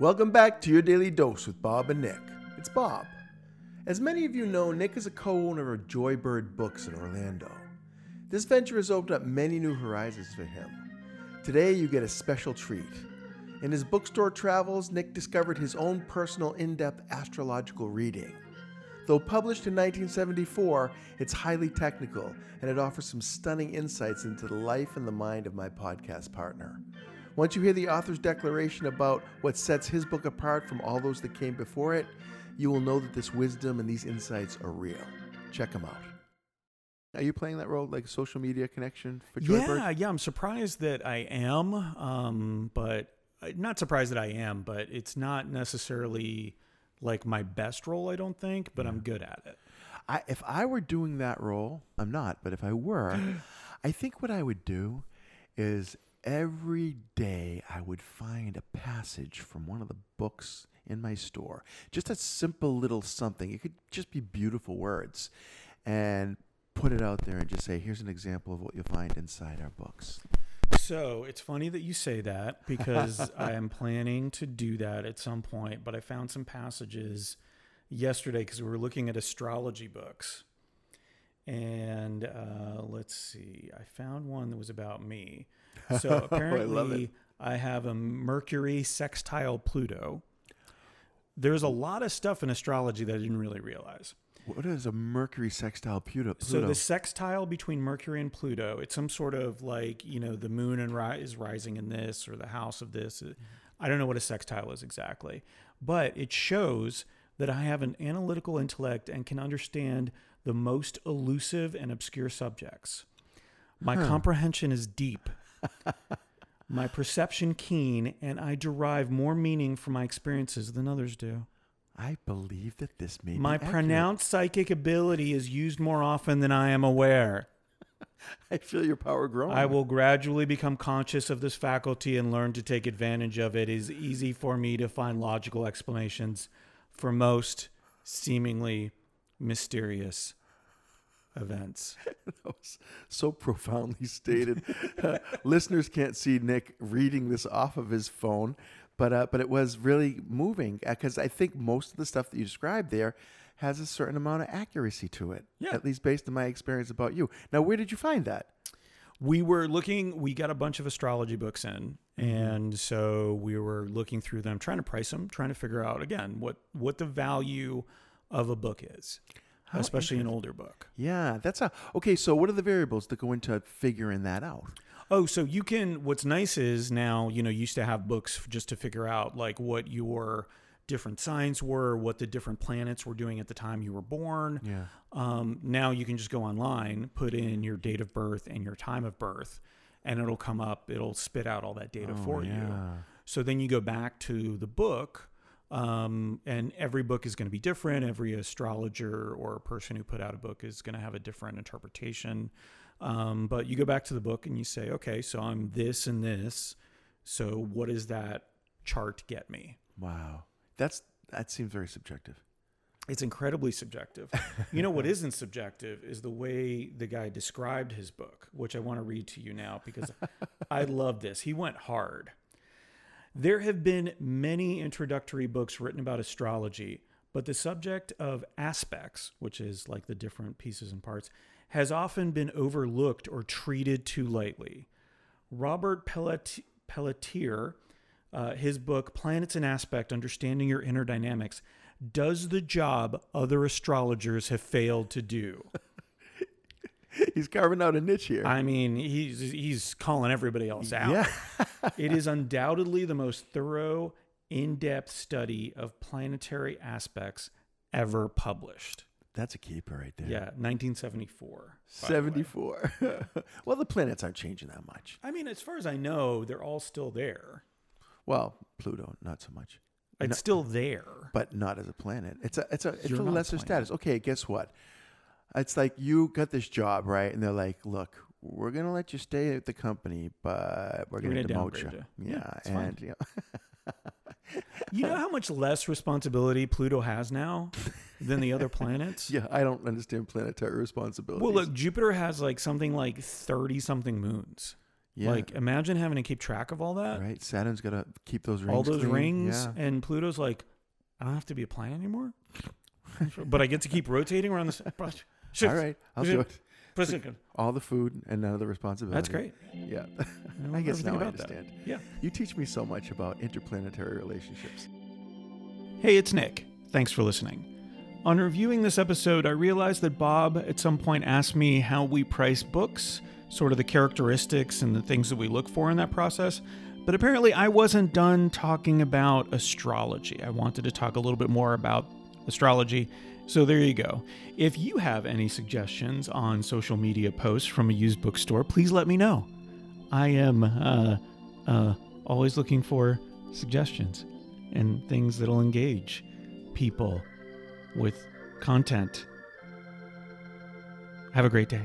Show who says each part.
Speaker 1: Welcome back to your daily dose with Bob and Nick. It's Bob. As many of you know, Nick is a co owner of Joybird Books in Orlando. This venture has opened up many new horizons for him. Today, you get a special treat. In his bookstore travels, Nick discovered his own personal in depth astrological reading. Though published in 1974, it's highly technical and it offers some stunning insights into the life and the mind of my podcast partner. Once you hear the author's declaration about what sets his book apart from all those that came before it, you will know that this wisdom and these insights are real. Check them out. Are you playing that role, like a social media connection for Joybird?
Speaker 2: Yeah, yeah. I'm surprised that I am, um, but uh, not surprised that I am, but it's not necessarily like my best role. I don't think, but I'm good at it.
Speaker 1: I, if I were doing that role, I'm not, but if I were, I think what I would do is every day I would find a passage from one of the books in my store. Just a simple little something. It could just be beautiful words. And put it out there and just say, here's an example of what you'll find inside our books.
Speaker 2: So it's funny that you say that because I am planning to do that at some point. But I found some passages yesterday because we were looking at astrology books. And uh, let's see, I found one that was about me. So apparently, I, I have a Mercury sextile Pluto. There's a lot of stuff in astrology that I didn't really realize.
Speaker 1: What is a Mercury sextile Pluto?
Speaker 2: So the sextile between Mercury and Pluto, it's some sort of like you know the moon and ri- is rising in this or the house of this. I don't know what a sextile is exactly, but it shows that I have an analytical intellect and can understand the most elusive and obscure subjects. My
Speaker 1: Huh.
Speaker 2: comprehension is deep. my perception keen, and I derive more meaning from my experiences than others do.
Speaker 1: I believe that this may
Speaker 2: My pronounced psychic ability is used more often than I am aware.
Speaker 1: I feel your power growing.
Speaker 2: I will gradually become conscious of this faculty and learn to take advantage of it. It is easy for me to find logical explanations for most seemingly mysterious events.
Speaker 1: That was so profoundly stated. Uh, listeners can't see Nick reading this off of his phone, but uh, but it was really moving because I think most of the stuff that you described there has a certain amount of accuracy to it.
Speaker 2: Yeah.
Speaker 1: At least based on my experience about you. Now, where did you find that?
Speaker 2: We were looking, we got a bunch of astrology books in, and so we were looking through them, trying to price them, trying to figure out again what what the value of a book is,
Speaker 1: How
Speaker 2: especially an older book.
Speaker 1: Yeah, that's a okay. So, what are the variables that go into figuring that out?
Speaker 2: Oh, so you can. What's nice is now you know you used to have books just to figure out like what your different signs were, what the different planets were doing at the time you were born.
Speaker 1: Yeah.
Speaker 2: Um, now you can just go online, put in your date of birth and your time of birth, and it'll come up. It'll spit out all that data
Speaker 1: Oh,
Speaker 2: for you. So then you go back to the book, um, and every book is going to be different. Every astrologer or person who put out a book is going to have a different interpretation. Um, but you go back to the book and you say, okay, so I'm this and this. So what does that chart get me?
Speaker 1: Wow. That's that seems very subjective.
Speaker 2: It's incredibly subjective. you know what isn't subjective is the way the guy described his book, which I want to read to you now because I love this. He went hard. There have been many introductory books written about astrology, but the subject of aspects, which is like the different pieces and parts, has often been overlooked or treated too lightly. Robert Pellet- Pelletier, uh, his book Planets in Aspect Understanding Your Inner Dynamics, does the job other astrologers have failed to do.
Speaker 1: He's carving out a niche here.
Speaker 2: I mean, he's he's calling everybody else out.
Speaker 1: yeah.
Speaker 2: it is undoubtedly the most thorough, in-depth study of planetary aspects ever published.
Speaker 1: That's a keeper right there.
Speaker 2: Yeah, 1974. by the
Speaker 1: 74. well, the planets aren't changing that much.
Speaker 2: I mean, as far as I know, they're all still there.
Speaker 1: Well, Pluto, not so much.
Speaker 2: It's still there.
Speaker 1: but not as a planet. It's a it's a it's
Speaker 2: You're
Speaker 1: a lesser
Speaker 2: planet.
Speaker 1: status. Okay, guess what? It's like you got this job, right? And they're like, "Look, we're gonna let you stay at the company, but we're gonna,
Speaker 2: gonna
Speaker 1: demote you."
Speaker 2: you. Yeah,
Speaker 1: Yeah,
Speaker 2: it's fine.
Speaker 1: and you know,
Speaker 2: You know how much less responsibility Pluto has now than the other planets?
Speaker 1: yeah, I don't understand planetary responsibility.
Speaker 2: Well, look, Jupiter has like something like 30 something moons.
Speaker 1: Yeah.
Speaker 2: Like, imagine having to keep track of all that,
Speaker 1: right. Saturn's got to keep those rings.
Speaker 2: all those
Speaker 1: clean.
Speaker 2: rings,
Speaker 1: Yeah.
Speaker 2: and Pluto's like, I don't have to be a planet anymore, but I get to keep rotating around this.
Speaker 1: All right. I'll do it.
Speaker 2: That's
Speaker 1: All the food and none of the responsibility.
Speaker 2: That's great.
Speaker 1: Yeah.
Speaker 2: I,
Speaker 1: I guess
Speaker 2: everything
Speaker 1: now I
Speaker 2: about that.
Speaker 1: understand.
Speaker 2: Yeah.
Speaker 1: You teach me so much about interplanetary relationships.
Speaker 2: Hey, it's Nick. Thanks for listening. On reviewing this episode, I realized that Bob at some point asked me how we price books, sort of the characteristics and the things that we look for in that process. But apparently, I wasn't done talking about astrology. I wanted to talk a little bit more about astrology. So there you go. If you have any suggestions on social media posts from a used bookstore, please let me know. I am uh, uh, always looking for suggestions and things that'll engage people with content. Have a great day.